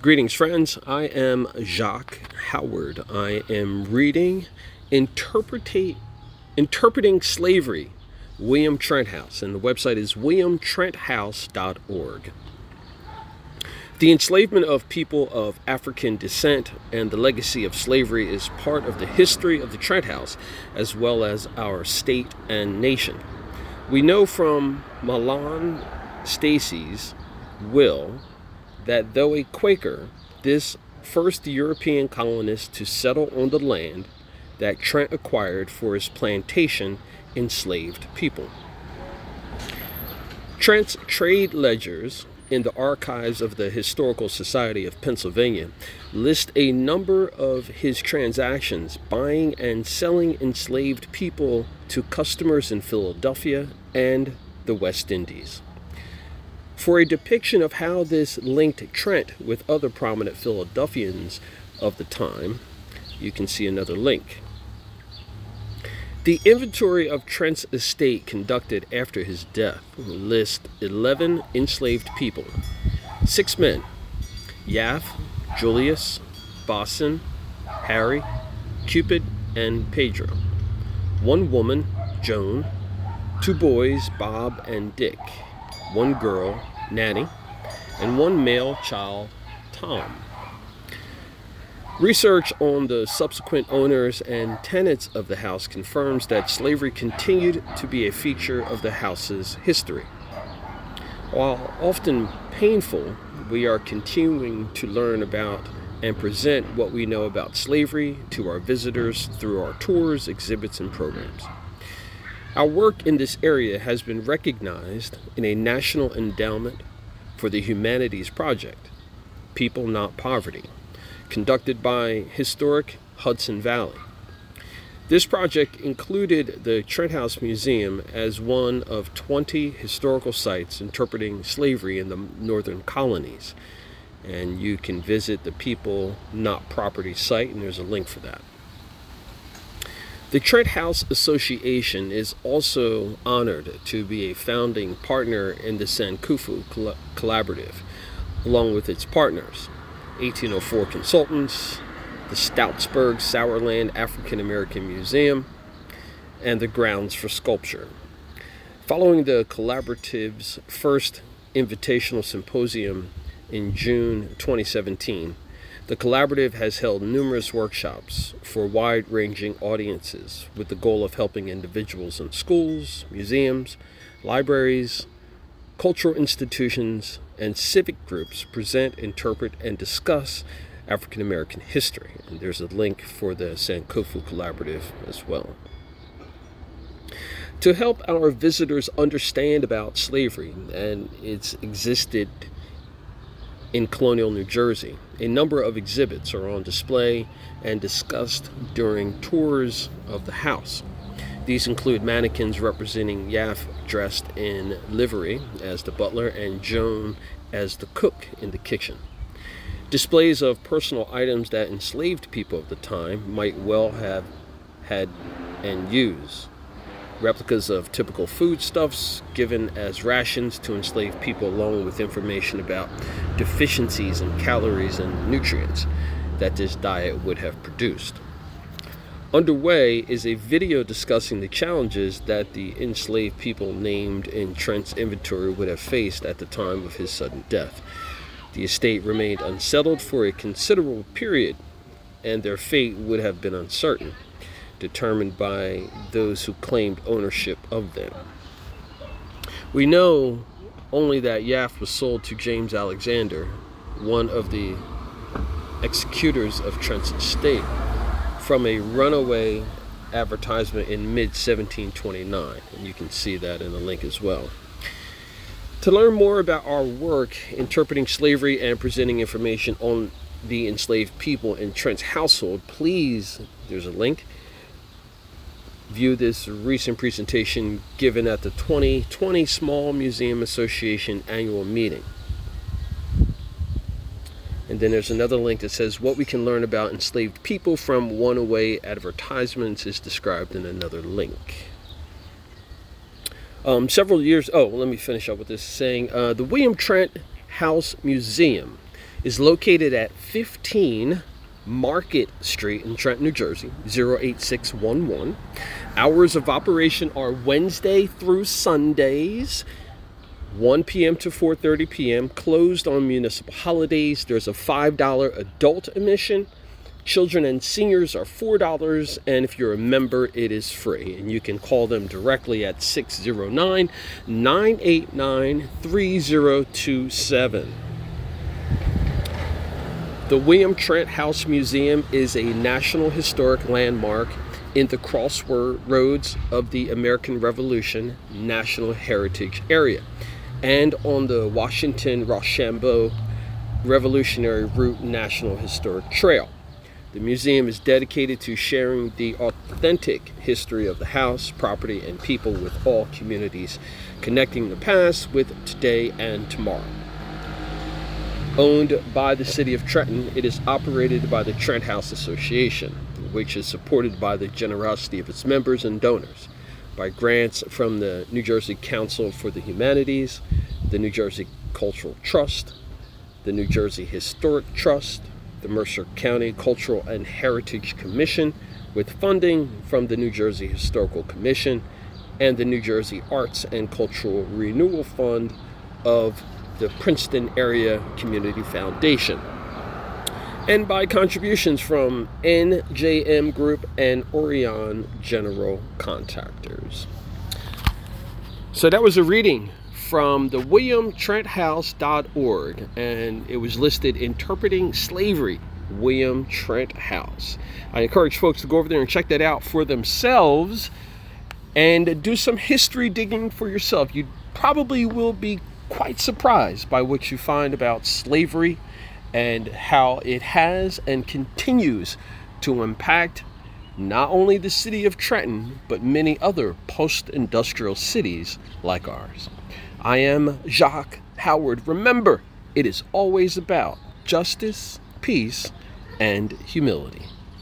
Greetings, friends. I am Jacque Howard. I am reading Interpretate, Interpreting Slavery, William Trent House, and the website is williamtrenthouse.org. The enslavement of people of African descent and the legacy of slavery is part of the history of the Trent House, as well as our state and nation. We know from Mahlon Stacy's will that though a Quaker, this first European colonist to settle on the land that Trent acquired for his plantation enslaved people. Trent's trade ledgers in the archives of the Historical Society of Pennsylvania list a number of his transactions buying and selling enslaved people to customers in Philadelphia and the West Indies. For a depiction of how this linked Trent with other prominent Philadelphians of the time, you can see another link. The inventory of Trent's estate conducted after his death lists 11 enslaved people, six men, Yaff, Julius, Boston, Harry, Cupid, and Pedro, one woman, Joan, two boys, Bob and Dick, one girl, Nanny, and one male child, Tom. Research on the subsequent owners and tenants of the house confirms that slavery continued to be a feature of the house's history. While often painful, we are continuing to learn about and present what we know about slavery to our visitors through our tours, exhibits, and programs. Our work in this area has been recognized in a National Endowment for the Humanities Project, People Not Property, conducted by Historic Hudson Valley. This project included the Trent House Museum as one of 20 historical sites interpreting slavery in the northern colonies. And you can visit the People Not Property site, and there's a link for that. The Trent House Association is also honored to be a founding partner in the Sankofa Collaborative, along with its partners, 1804 Consultants, the Stoutsburg Sourland African American Museum, and the Grounds for Sculpture. Following the collaborative's first invitational symposium in June 2017, the collaborative has held numerous workshops for wide ranging audiences with the goal of helping individuals in schools, museums, libraries, cultural institutions, and civic groups present, interpret, and discuss African American history. And there's a link for the Sankofa Collaborative as well. To help our visitors understand about slavery and its existed in colonial New Jersey. A number of exhibits are on display and discussed during tours of the house. These include mannequins representing Yaff dressed in livery as the butler and Joan as the cook in the kitchen. Displays of personal items that enslaved people of the time might well have had and use replicas of typical foodstuffs given as rations to enslaved people, along with information about deficiencies in calories and nutrients that this diet would have produced. Underway is a video discussing the challenges that the enslaved people named in Trent's inventory would have faced at the time of his sudden death. The estate remained unsettled for a considerable period, and their fate would have been uncertain determined by those who claimed ownership of them. We know only that Yaff was sold to James Alexander, one of the executors of Trent's estate, from a runaway advertisement in mid 1729. And you can see that in the link as well. To learn more about our work interpreting slavery and presenting information on the enslaved people in Trent's household, please, there's a link, view this recent presentation given at the 2020 Small Museum Association annual meeting. And then there's another link that says what we can learn about enslaved people from one away advertisements is described in another link. Um, several years, oh, let me finish up with this saying uh, the William Trent House Museum is located at 15 Market Street in Trenton, New Jersey, 08611. Hours of operation are Wednesday through Sundays, 1 p.m. to 4:30 p.m. Closed on municipal holidays. There's a $5 adult admission. Children and seniors are $4, and if you're a member, it is free. And you can call them directly at 609 989 3027. The William Trent House Museum is a National Historic Landmark in the crossroads of the American Revolution National Heritage Area and on the Washington Rochambeau Revolutionary Route National Historic Trail. The museum is dedicated to sharing the authentic history of the house, property, and people with all communities, connecting the past with today and tomorrow. Owned by the City of Trenton, it is operated by the Trent House Association, which is supported by the generosity of its members and donors, by grants from the New Jersey Council for the Humanities, the New Jersey Cultural Trust, the New Jersey Historic Trust, the Mercer County Cultural and Heritage Commission, with funding from the New Jersey Historical Commission and the New Jersey Arts and Cultural Renewal Fund of the Princeton Area Community Foundation, and by contributions from NJM Group and Orion General Contractors. So that was a reading from the WilliamTrentHouse.org, and it was listed Interpreting Slavery, William Trent House. I encourage folks to go over there and check that out for themselves and do some history digging for yourself. You probably will be quite surprised by what you find about slavery and how it has and continues to impact not only the city of Trenton, but many other post industrial cities like ours. I am Jacque Howard. Remember, it is always about justice, peace, and humility.